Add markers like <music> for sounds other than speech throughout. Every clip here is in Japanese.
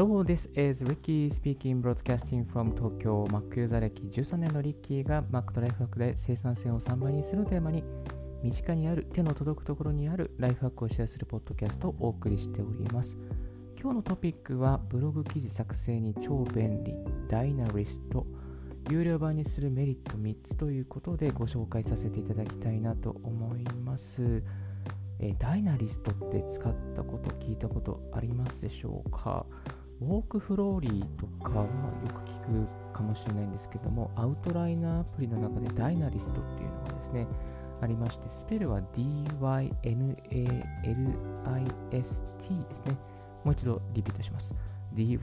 Hello, this is Ricky speaking broadcasting from Tokyo Mac ユーザー歴13年のリッキーが Mac とライフハックで生産性を3倍にするテーマに身近にある手の届くところにあるライフハックをシェアするポッドキャストをお送りしております。今日のトピックはブログ記事作成に超便利ダイナリスト有料版にするメリット3つということでご紹介させていただきたいなと思います。えダイナリストって使ったこと聞いたことありますでしょうか？ウォークフローリーとかはよく聞くかもしれないんですけども、アウトライナーアプリの中でダイナリストっていうのがですね、ありまして、スペルは DYNALIST ですね。もう一度リピートします。DYNALIST。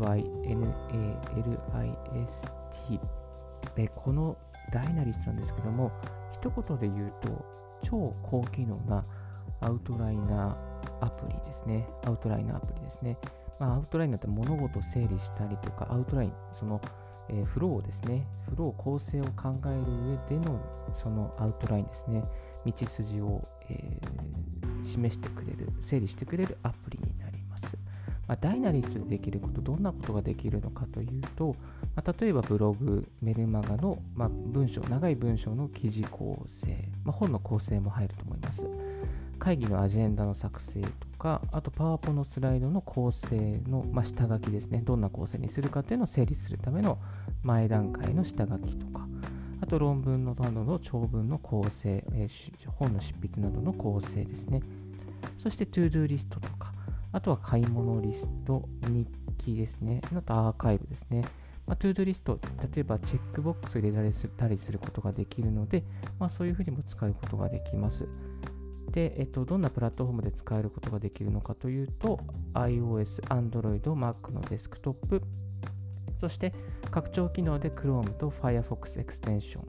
えこのダイナリストなんですけども、一言で言うと、超高機能なアウトライナーアプリですね。アウトライナーアプリですね。まあ、アウトラインだって物事を整理したりとか、アウトライン、その、えー、フローをですね、フロー構成を考える上でのそのアウトラインですね、道筋を、えー、示してくれる、整理してくれるアプリになります。まあ、 Dynalist でできること、どんなことができるのかというと、まあ、例えばブログ、メルマガの、まあ、文章、長い文章の記事構成、まあ、本の構成も入ると思います。会議のアジェンダの作成とか、あとパワポのスライドの構成の、まあ、下書きですね、どんな構成にするかっていうのを整理するための前段階の下書きとか、あと論文のなどの長文の構成、えー、本の執筆などの構成ですね。そして、 ToDo リストとか、あとは買い物リスト、日記ですね、あとアーカイブですね。まあ、 ToDo リスト、例えばチェックボックスを入れたりすることができるので、まあ、そういうふうにも使うことができます。で、えっと、どんなプラットフォームで使えることができるのかというと、iOS、Android、Mac のデスクトップ、そして拡張機能で Chrome と Firefox extension、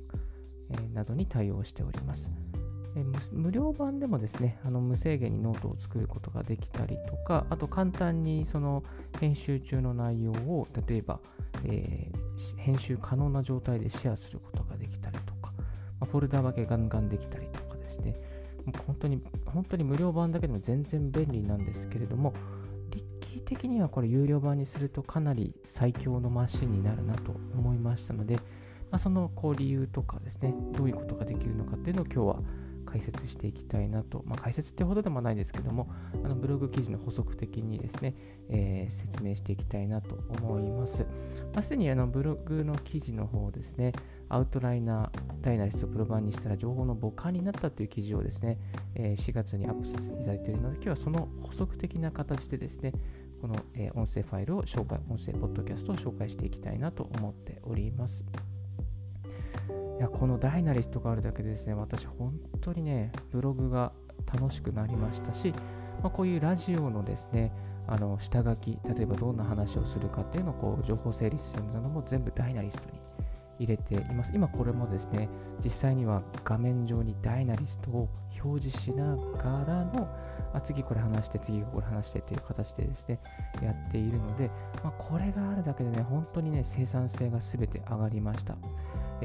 え、などに対応しております。え、無料版でもですね、あの無制限にノートを作ることができたりとか、あと簡単にその編集中の内容を例えば、えー、編集可能な状態でシェアすることができたりとか、まあ、フォルダ分けガンガンできたりとかですね、本当に、本当に無料版だけでも全然便利なんですけれども、リッキー的にはこれ有料版にするとかなり最強のマシンになるなと思いましたので、まあ、そのこう理由とかですね、どういうことができるのかっていうのを今日は解説していきたいなと、まあ、解説ってほどでもないですけども、あのブログ記事の補足的にですね、えー、説明していきたいなと思います。まあ、すでにあのブログの記事の方ですね、アウトライナー、ダイナリストプロ版にしたら情報の母艦になったという記事をですね、えー、4月にアップさせていただいているので、今日はその補足的な形でですね、この、えー、音声ファイルを紹介、音声ポッドキャストを紹介していきたいなと思っております。いや、このダイナリストがあるだけでですね、私本当にね、ブログが楽しくなりましたし、まあ、こういうラジオのですね、あの下書き、例えばどんな話をするかっていうのをこう情報整理するのも全部ダイナリストに入れています。今これもですね、実際には画面上にダイナリストを表示しながらの、あ次これ話して、次これ話してっていう形でですね、やっているので、まあ、これがあるだけでね、本当にね、生産性が全て上がりました。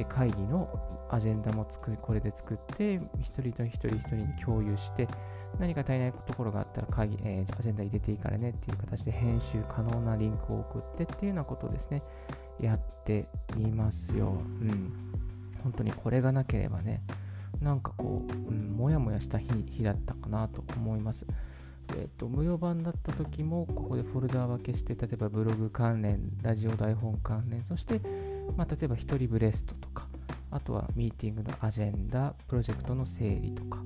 会議のアジェンダも作これで作って、一人と一人一人に共有して、何か足りないところがあったら会議、えー、アジェンダ入れていいからねっていう形で編集可能なリンクを送ってっていうようなことをですね、やっていますよ。うん。本当にこれがなければね、なんかこう、うん、もやもやした日だったかなと思います。えっ、と、無料版だった時も、ここでフォルダ分けして、例えばブログ関連、ラジオ台本関連、そして、まあ、例えば一人ブレストとか、あとはミーティングのアジェンダ、プロジェクトの整理とか、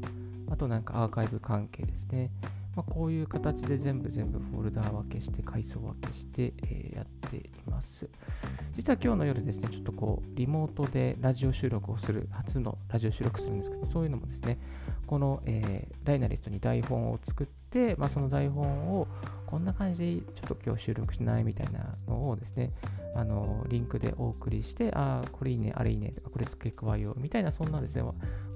あとなんかアーカイブ関係ですね。まあ、こういう形で全部全部フォルダー分けして、階層分けして、え、やっています。実は今日の夜ですね、ちょっとこう、リモートでラジオ収録をする、初のラジオ収録するんですけど、そういうのもですね、この、えー、ダイナリストに台本を作って、まあ、その台本をこんな感じでちょっと今日収録しないみたいなのをですね、あのリンクでお送りして、ああ、これいいね、あれいいね、これ付け加えようみたいな、そんなですね、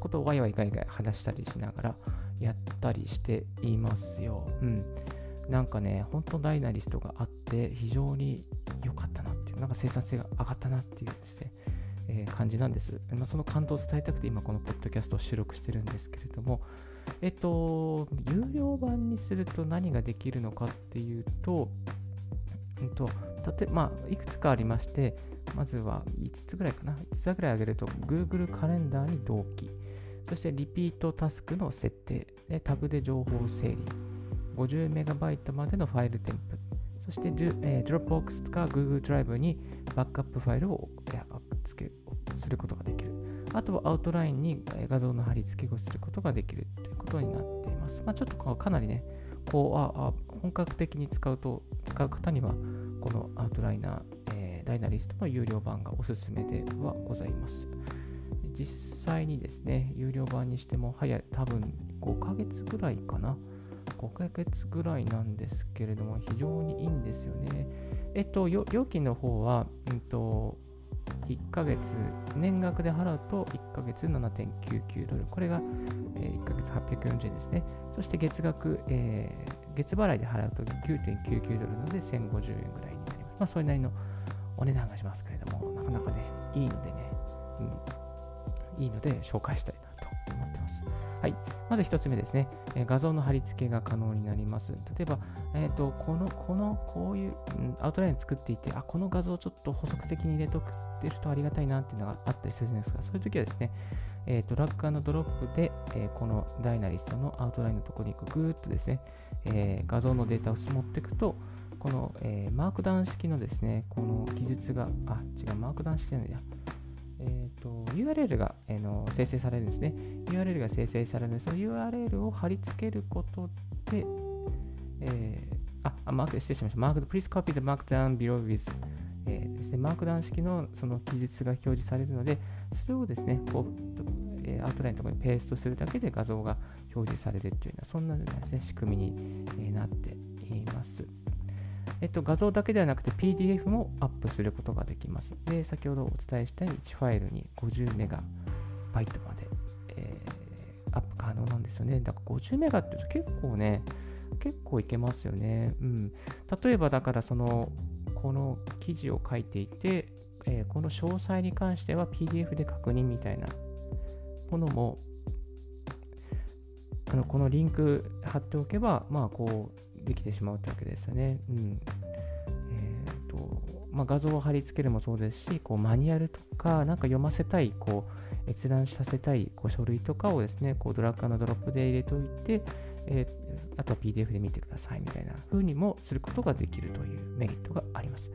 ことをワイワイガイガイ話したりしながらやったりしていますよ。うん。なんかね、本当ダイナリストがあって、非常に良かったなっていう、なんか生産性が上がったなっていうですね、え、感じなんです。まあ、その感動を伝えたくて今このポッドキャストを収録してるんですけれども、えっと、有料版にすると何ができるのかっていうと、うんと例まあ、いくつかありまして、まずは5つぐらいかな。5つぐらい挙げると、Google カレンダーに同期。そして、リピートタスクの設定。でタグで情報整理。50MB までのファイル添付。そして、えー、Dropbox とか Google ドライブにバックアップファイルをつけすることができる。あとはアウトラインに画像の貼り付けをすることができるということになっています。まあ、ちょっとかなりね、こうあ本格的に使うと、使う方には、このアウトライナー、えー、ダイナリストの有料版がおすすめではございます。実際にですね、有料版にしても早い、多分5ヶ月ぐらいかな。5ヶ月ぐらいなんですけれども、非常にいいんですよね。えっと、料金の方は、うんと、1ヶ月、年額で払うと1ヶ月7.99ドル。これが、え、1ヶ月840円ですね。そして月額、えー、月払いで払うと9.99ドルなので1050円ぐらいになります。まあ、それなりのお値段がしますけれども、なかなかね、いいのでね、うん、いいので紹介したいなと思ってます。はい。まず1つ目ですね。え、画像の貼り付けが可能になります。例えば、え、ー、と、この、この、こういう、うん、アウトライン作っていて、あ、この画像をちょっと補足的に入れとくってるとありがたいなっていうのがあったりするんですが、そういう時はですね、え、ー、と、ドラッグドロップで、えこの Dynalist のアウトラインのところにグーッとですね、え画像のデータを持っていくと、この、えマークダウン式のですね、この記述が、あ、違う、マークダウン式なんだ。えーと、URL が、えー、の生成されるんですね。URL が生成されるんで。その URL を貼り付けることで、えー、あ、あマーク、失礼しました。マーク、please copy the markdown below with え、ですね、マークダウン式のその記述が表示されるので、それをですね、こう、えー、アウトラインのところにペーストするだけで画像が表示されるというような、そんな、ね、仕組みに、なっています。えっと、画像だけではなくて PDF もアップすることができます。で、先ほどお伝えした1ファイルに50メガバイトまで、えー、アップ可能なんですよね。だから50メガって言うと結構ね、結構いけますよね。うん。例えばだからその、この記事を書いていて、えー、この詳細に関しては PDF で確認みたいなものも、あのこのリンク貼っておけば、まあこう、できてしまうってわけですよね。うん。え、ー、と、まあ、画像を貼り付けるもそうですし、こうマニュアルとか、なんか読ませたい、こう、閲覧させたいこう書類とかをですね、こうドラッグドロップで入れておいて、えー、あとは PDF で見てくださいみたいな風にもすることができるというメリットがあります。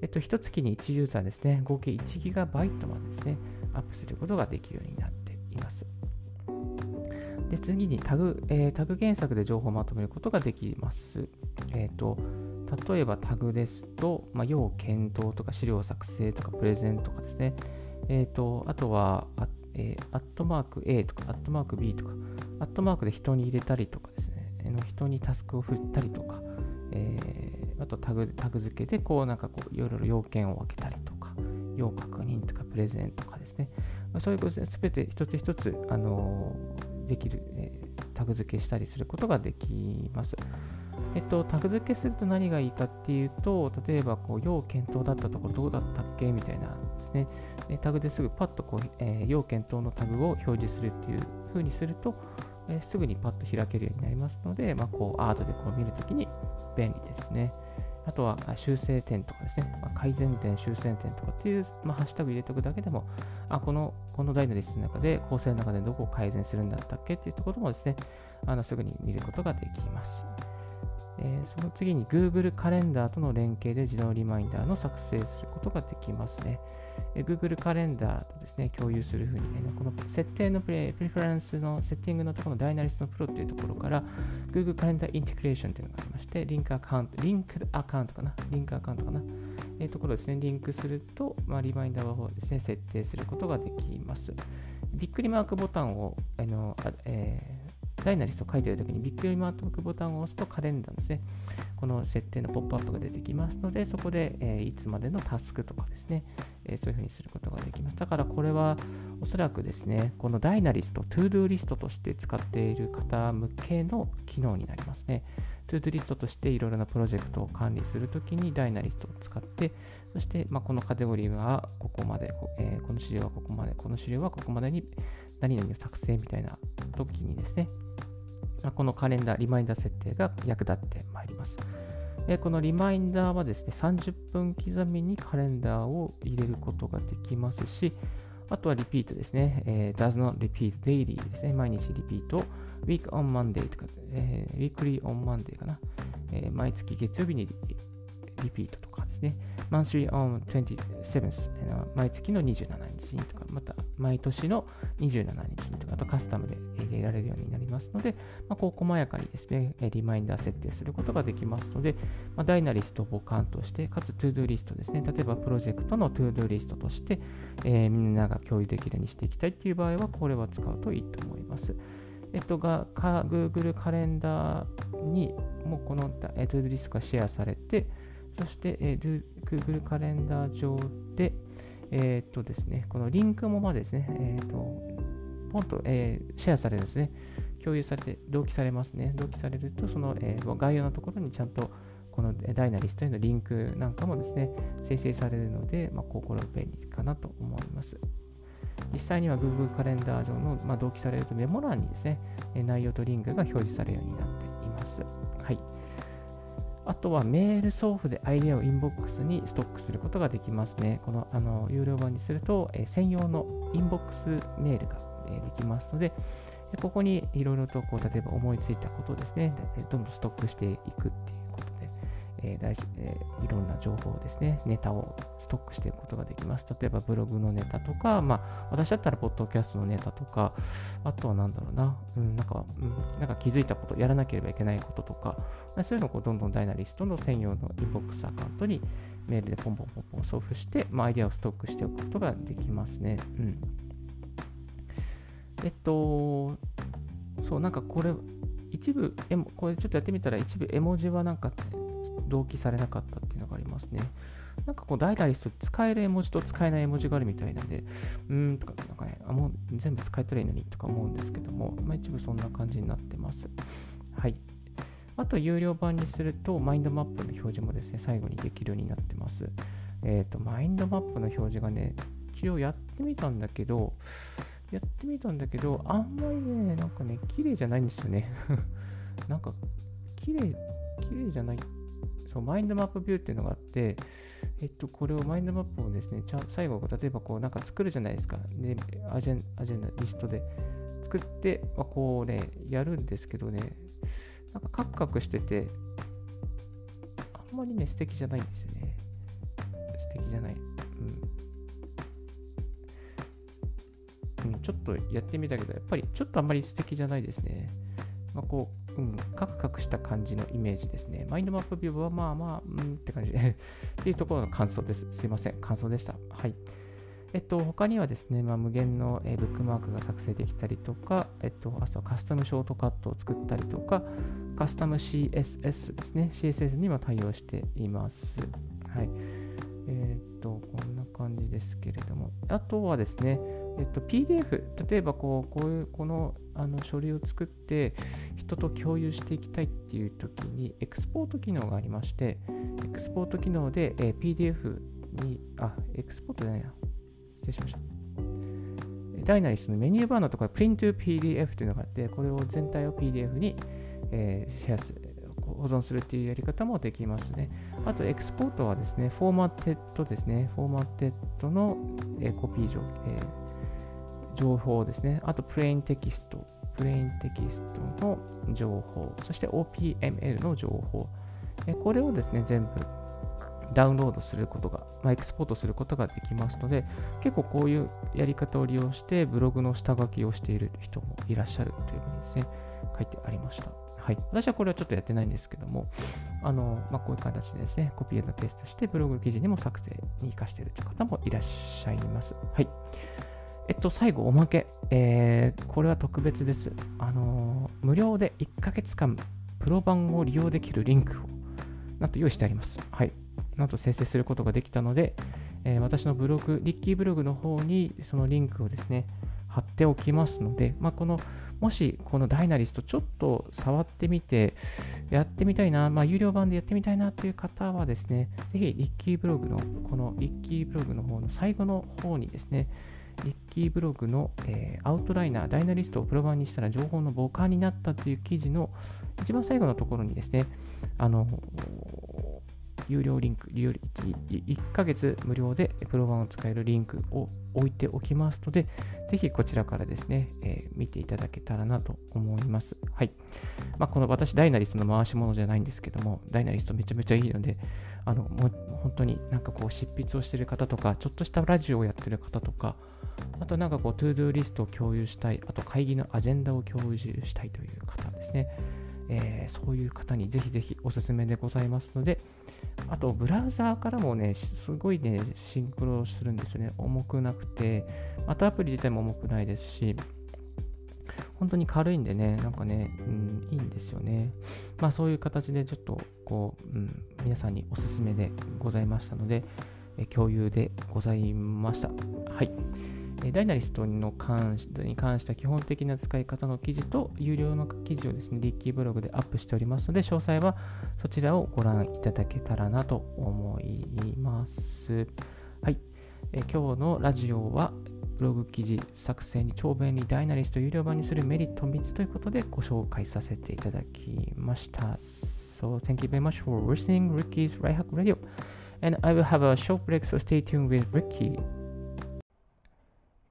えっと、一月に1ユーザーですね、合計 1GB までですね、アップすることができるようになっています。で次にタグ、えー、タグ検索で情報をまとめることができます。え、ー、と、例えばタグですと、まあ、要検討とか資料作成とかプレゼンとかですね。え、ー、と、あとは、あえー、アットマーク A とか、アットマーク B とか、アットマークで人に入れたりとかですね、えー、人にタスクを振ったりとか、えー、あとタグタグ付けで、こう、なんかこう、いろいろ要件を分けたりとか、要確認とか、プレゼンとかですね。そういうことですね、すべて一つ一つ、あのーできる、えー、タグ付けしたりすることができます。えっと、タグ付けすると何がいいかっていうと、例えば、こう、要検討だったとこどうだったっけみたいなですね、でタグですぐパッとこう、えー、要検討のタグを表示するっていう風にすると、えー、すぐにパッと開けるようになりますので、まあ、こう、アートでこう見るときに便利ですね。あとは修正点とかですね、ま、改善点、修正点とかっていう、まあ、ハッシュタグ入れておくだけでも、あこのこのダイナリストの中で、構成の中でどこを改善するんだったっけっていうところもですね、あのすぐに見ることができます。え、その次に Google カレンダーとの連携で自動リマインダーの作成することができますね。え、Google カレンダーとですね、共有するふうに、ね、この設定のプレプレフェランスのセッティングのところのダイナリストのプロっていうところから Google カレンダーインテグレーションというのがありまして、リンクアカウント、リンクアカウントかな？リンクアカウントかな？えー、ところですね、リンクすると、まあ、リマインダーをですね、設定することができます。びっくりマークボタンを、あのえーダイナリスト書いてるときにびっくりマークボタンを押すとカレンダーですね。この設定のポップアップが出てきますので、そこで、えー、いつまでのタスクとかですね、えー、そういうふうにすることができます。だからこれはおそらくですね、このダイナリスト、トゥードゥーリストとして使っている方向けの機能になりますね。トゥードゥリストとしていろいろなプロジェクトを管理するときにダイナリストを使って、そして、まあ、このカテゴリーはここまで、えー、この資料はここまで、この資料はここまでに何々を作成みたいな時にですね、このカレンダー、リマインダー設定が役立ってまいります。このリマインダーはですね、30分刻みにカレンダーを入れることができますし、あとはリピートですね。え、does not repeat daily ですね。毎日リピート。week on Monday とか、えー、weekly on Monday かな。え、毎月月曜日にリピートとかですね。monthly on 27th、毎月の27日にとか、また毎年の27日にとか、あとカスタムで入れられるようになりますので、まあ、こう細やかにですね、リマインダー設定することができますので、まあ、ダイナリストを母艦として、かつトゥードゥリストですね、例えばプロジェクトのトゥードゥリストとして、えー、みんなが共有できるようにしていきたいっていう場合は、これは使うといいと思います。えっと、が、Google カレンダーにもうこのトゥードゥリストがシェアされて、そして、えー、Google カレンダー上で、えー、っとですね、このリンクもまでですね、えー、っと、ポンと、えー、シェアされるんですね。共有されて、同期されますね。同期されると、その、えー、概要のところにちゃんと、このダイナリストへのリンクなんかもですね、生成されるので、まあ、これは便利かなと思います。実際には Google カレンダー上の、まあ、同期されるとメモ欄にですね、内容とリンクが表示されるようになっています。はい。あとはメール送付でアイデアをインボックスにストックすることができますね。このあの有料版にすると、え、専用のインボックスメールが、え、できますので、ここにいろいろとこう例えば思いついたことをですね、どんどんストックしていくっていうえー大えー、いろんな情報をですね、ネタをストックしていくことができます。例えばブログのネタとか、まあ、私だったらポッドキャストのネタとか、あとはなんだろうな、うん、なんか、うん、なんか気づいたこと、やらなければいけないこととか、そういうのをどんどんダイナリストの専用のインボックスアカウントにメールでポンポンポンポン送付して、まあ、アイデアをストックしておくことができますね。うん。えっと、そう、なんかこれ、一部、これちょっとやってみたら、一部絵文字はなんか、同期されなかったっていうのがありますね。なんかこう、ダイダリスト使える絵文字と使えない絵文字があるみたいなんで、うーんとか、なんかね、あもう全部使えたらいいのにとか思うんですけども、まあ、一部そんな感じになってます。はい。あと、有料版にすると、マインドマップの表示もですね、最後にできるようになってます。えっ、ー、と、マインドマップの表示がね、一応やってみたんだけど、やってみたんだけど、あんまりね、なんかね、綺麗じゃないんですよね。<laughs> なんか、綺麗、綺麗じゃないそうマインドマップビューっていうのがあって、えっと、これをマインドマップをですね、ちゃ最後、例えばこうなんか作るじゃないですか。ね、アジェンアジェンダリストで作って、まあ、こうね、やるんですけどね、なんかカクカクしてて、あんまりね、素敵じゃないんですよね。素敵じゃない。うん。うん、ちょっとやってみたけど、やっぱりちょっとあんまり素敵じゃないですね。まあ、こう、うん、カクカクした感じのイメージですね。マインドマップビューはまあまあ、うんって感じで <laughs> っていうところの感想です。すいません。感想でした。はい。えっと、他にはですね、まあ、無限の、え、ブックマークが作成できたりとか、えっと、あとはカスタムショートカットを作ったりとか、カスタム CSS ですね、CSS にも対応しています。はい。えー、っと、こんな感じですけれども、あとはですね、えっと、PDF、例えばこう、こういう、このあの書類を作って人と共有していきたいっていう時に、エクスポート機能がありまして、エクスポート機能で、え、PDF に、あ、エクスポートじゃないな。失礼しました。ダイナリスのメニューバーのところ、Print to PDF というのがあって、これを全体を PDF に、えー、シェアする。保存するっていうやり方もできますね。あと、エクスポートはですね、フォーマテッドですね。フォーマテッドの、え、コピー上、え情報ですね。あと、 plain text、プレインテキストの情報、そして OPML の情報。えこれをですね、全部ダウンロードすることが、まあ、エクスポートすることができますので、結構こういうやり方を利用して、ブログの下書きをしている人もいらっしゃるというふうにですね、書いてありました。はい。私はこれはちょっとやってないんですけども、あの、まあ、こういう形でですね、コピーペーストして、ブログ記事にも作成に活かしているという方もいらっしゃいます。はい。えっと、最後、おまけ。えー、これは特別です。あのー、無料で1ヶ月間、プロ版を利用できるリンクを、なんと用意してあります。はい。なんと生成することができたので、えー、私のブログ、リッキーブログの方にそのリンクをですね、貼っておきますので、まあ、この、もしこのダイナリストちょっと触ってみて、やってみたいな、まあ、有料版でやってみたいなという方はですね、ぜひリッキーブログの、このリッキーブログの方の最後の方にですね、リッキーブログの、えー、アウトライナー、ダイナリストをプロ版にしたら情報の母艦になったという記事の一番最後のところにですね、あの、有料リンク、1ヶ月無料でプロ版を使えるリンクを置いておきますので、ぜひこちらからですね、えー、見ていただけたらなと思います。はい。まあ、この私、ダイナリストの回し物じゃないんですけども、ダイナリストめちゃめちゃいいので、あの、もう本当になんかこう執筆をしてる方とか、ちょっとしたラジオをやってる方とか、あとなんかこう、トゥードゥーリストを共有したい、あと会議のアジェンダを共有したいという方ですね。えー、そういう方にぜひぜひおすすめでございますので、あと、ブラウザーからもね、すごいね、シンクロするんですよね。重くなくて、またアプリ自体も重くないですし、本当に軽いんでね、なんかね、うん、いいんですよね。まあそういう形でちょっと、こう、うん、皆さんにおすすめでございましたので、え共有でございました。はい。ダイナリストの関しに関した基本的な使い方の記事と有料の記事をですね、リッキーブログでアップしておりますので、詳細はそちらをご覧いただけたらなと思います。はい。え今日のラジオは、ブログ記事作成に超便利ダイナリスト有料版にするメリット3つということでご紹介させていただきました。So, thank you very much for listening Ricky's Right Hack Radio. And I will have a short break, so stay tuned with Ricky.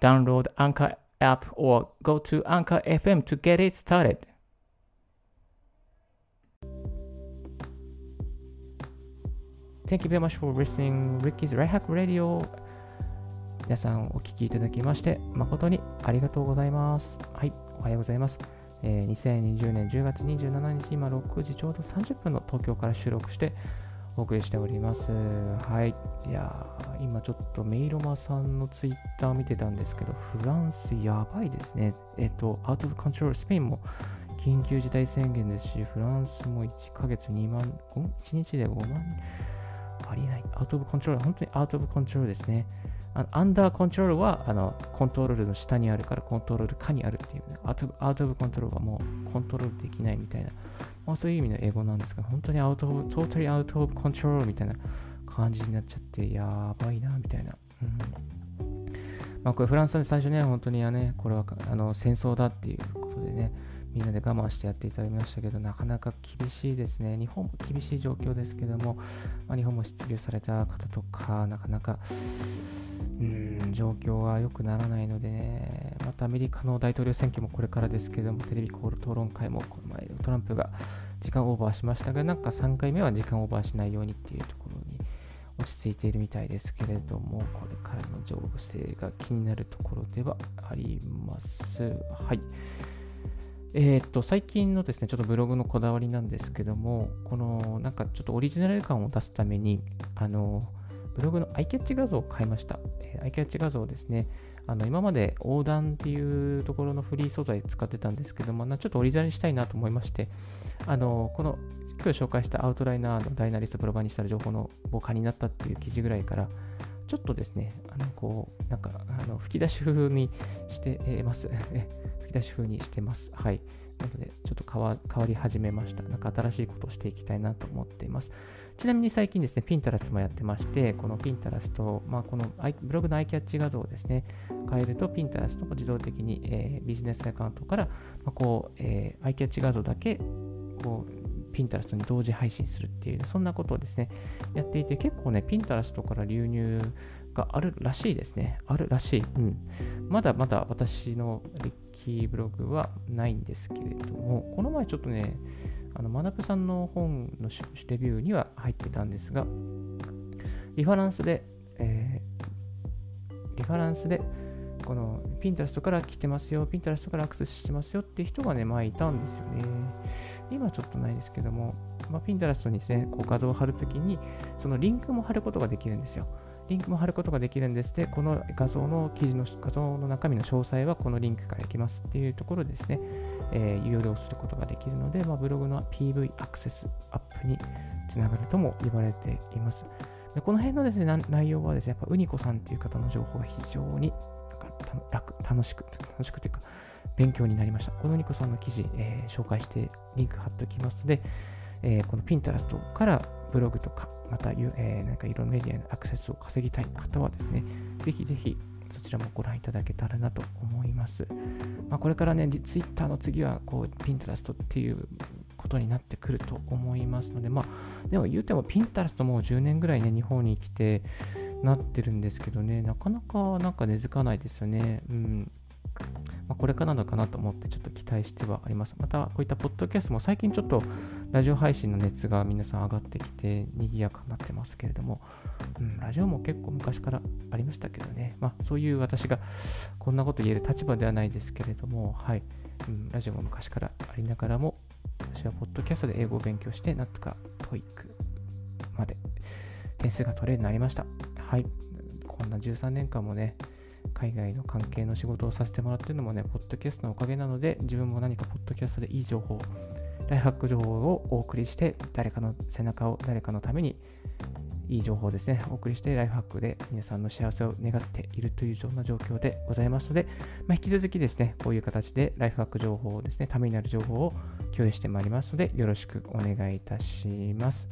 download Anchor app or go to Anchor FM to get it started. Thank you very much for listening Ricky's Right Hack Radio 皆さんお聞きいただきまして誠にありがとうございます。はい、おはようございます。えー、2020年10月27日、今6時ちょうど30分の東京から収録してお送りしております。はい。いや今ちょっとメイロマさんのツイッター見てたんですけど、フランスやばいですね。えっと、アウト・オブ・コントロール、スペインも緊急事態宣言ですし、フランスも1ヶ月2万、1日で5万、ありえない。アウト・オブ・コントロール、本当にアウト・オブ・コントロールですね。あのアンダーコントロールはあのコントロールの下にあるからコントロール下にあるっていう、ね、アウトアウトオブコントロールはもうコントロールできないみたいな、まあ、そういう意味の英語なんですが、本当にアウト、トータリーアウトオブコントロールみたいな感じになっちゃって、やばいな、みたいな。うんまあ、これフランスで最初ね、本当にはね、これはあの戦争だっていうことでね、みんなで我慢してやっていただきましたけど、なかなか厳しいですね。日本も厳しい状況ですけども、まあ、日本も失業された方とか、なかなか、うん、状況が良くならないのでね、またアメリカの大統領選挙もこれからですけども、テレビコール討論会もこの前トランプが時間オーバーしましたが、なんか3回目は時間オーバーしないようにっていうところに落ち着いているみたいですけれども、これからの情勢が気になるところではあります。はい。えー、っと、最近のですね、ちょっとブログのこだわりなんですけども、この、なんかちょっとオリジナル感を出すために、あの、ブログのアイキャッチ画像を変えました。アイキャッチ画像ですね。あの今まで横断っていうところのフリー素材使ってたんですけども、ちょっとオリジナルにしたいなと思いまして、あのこの今日紹介したアウトライナーのダイナリストプロバにしたら情報の傍観になったっていう記事ぐらいから、ちょっとですね、あのこう、なんかあの吹き出し風にしてます。<laughs> 吹き出し風にしてます。はい。なので、ちょっと変わり始めました。なんか新しいことをしていきたいなと思っています。ちなみに最近ですね、ピンタラストもやってまして、このピンタラスト、まあ、このブログのアイキャッチ画像をですね、変えると、ピンタラストも自動的に、えー、ビジネスアカウントから、まあ、こう、えー、アイキャッチ画像だけ、こう、ピンタラストに同時配信するっていう、そんなことをですね、やっていて、結構ね、ピンタラストから流入があるらしいですね。あるらしい。うん。まだまだ私のリッキーブログはないんですけれども、この前ちょっとね、あの、マナプさんの本のレビューには入ってたんですが、リファランスで、えー、リファランスで、このピンタラストから来てますよ、ピンタラストからアクセスしてますよっていう人がね、前いたんですよね。今ちょっとないですけども、まあ、ピンタラストにですね、こう画像を貼るときに、そのリンクも貼ることができるんですよ。リンクも貼ることができるんですで、この画像の記事の画像の中身の詳細はこのリンクからいきますっていうところですね、えー、有料することができるので、まあ、ブログの PV アクセスアップにつながるとも言われています。でこの辺のですね内容はですね、やっぱウニコさんっていう方の情報が非常に楽楽しく、楽しくというか、勉強になりました。このウニコさんの記事、えー、紹介してリンク貼っておきますので、えー、この Pinterest からブログとか、また、えー、なんかいろんなメディアのアクセスを稼ぎたい方はですね、ぜひぜひそちらもご覧いただけたらなと思います。まあ、これからね、Twitter の次はこう Pinterest っていうことになってくると思いますので、まあ、でも言うても Pinterest もう10年ぐらいね、日本に来てなってるんですけどね、なかなかなんか根付かないですよね。うん。まあ、これからなのかなと思ってちょっと期待してはあります。またこういったポッドキャストも最近ちょっとラジオ配信の熱が皆さん上がってきて賑やかになってますけれども、うん、ラジオも結構昔からありましたけどね、まあそういう私がこんなこと言える立場ではないですけれども、はい、うん、ラジオも昔からありながらも、私はポッドキャストで英語を勉強して、なんとか TOEIC まで点数が取れるようになりました。はい、こんな13年間もね、海外の関係の仕事をさせてもらってるのもね、ポッドキャストのおかげなので、自分も何かポッドキャストでいい情報、ライフハック情報をお送りして、誰かの背中を誰かのためにいい情報ですね、お送りしてライフハックで皆さんの幸せを願っているというような状況でございますので、まあ、引き続きですね、こういう形でライフハック情報をですね、ためになる情報を共有してまいりますので、よろしくお願いいたします。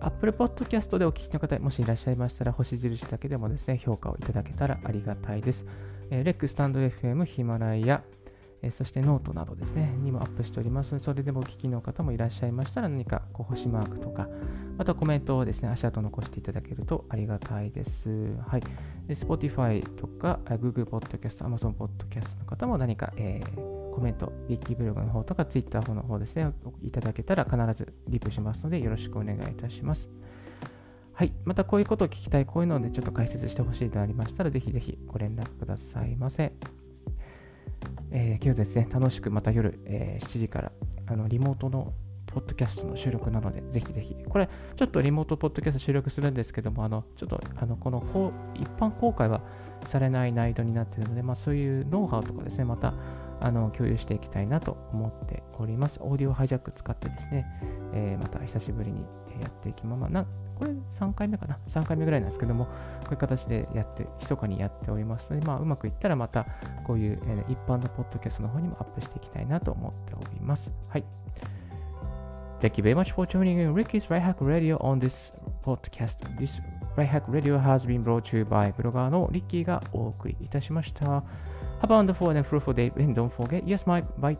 Apple Podcast でお聞きの方、もしいらっしゃいましたら、星印だけでもですね、評価をいただけたらありがたいです。えー、レック、スタンド FM、ヒマラヤ、え、そしてノートなどですね、にもアップしておりますので、それでもお聞きの方もいらっしゃいましたら、何かこう星マークとか、またコメントをですね、足跡残していただけるとありがたいです。はい。で Spotify とか、Google Podcast、Amazon Podcast の方も何か、えーコメント、リッキーブログの方とか Twitter の方ですね、いただけたら必ずリプしますのでよろしくお願いいたします。はい。またこういうことを聞きたい、こういうのでちょっと解説してほしいとなりましたら、ぜひぜひご連絡くださいませ。えー、今日ですね、楽しくまた夜、えー、7時からあのリモートのポッドキャストの収録なので、ぜひぜひ。これ、ちょっとリモートポッドキャスト収録するんですけども、あの、ちょっと、あの、この一般公開はされない内容になっているので、まあ、そういうノウハウとかですね、また、あの共有していきたいなと思っております。オーディオハイジャック使ってですね、えー、また久しぶりにやっていきままな、これ3回目かな ?3 回目ぐらいなんですけども、こういう形でやって、密かにやっておりますので、まあ、うまくいったらまた、こういう、えー、一般のポッドキャストの方にもアップしていきたいなと思っております。はい。Thank you very much for tuning in Ricky's Right Hack Radio on this podcast. This Right Hack Radio has been brought to you by ブロガーのリッキーがお送りいたしました。Have a wonderful and fruitful day and don't forget, yes, my bye.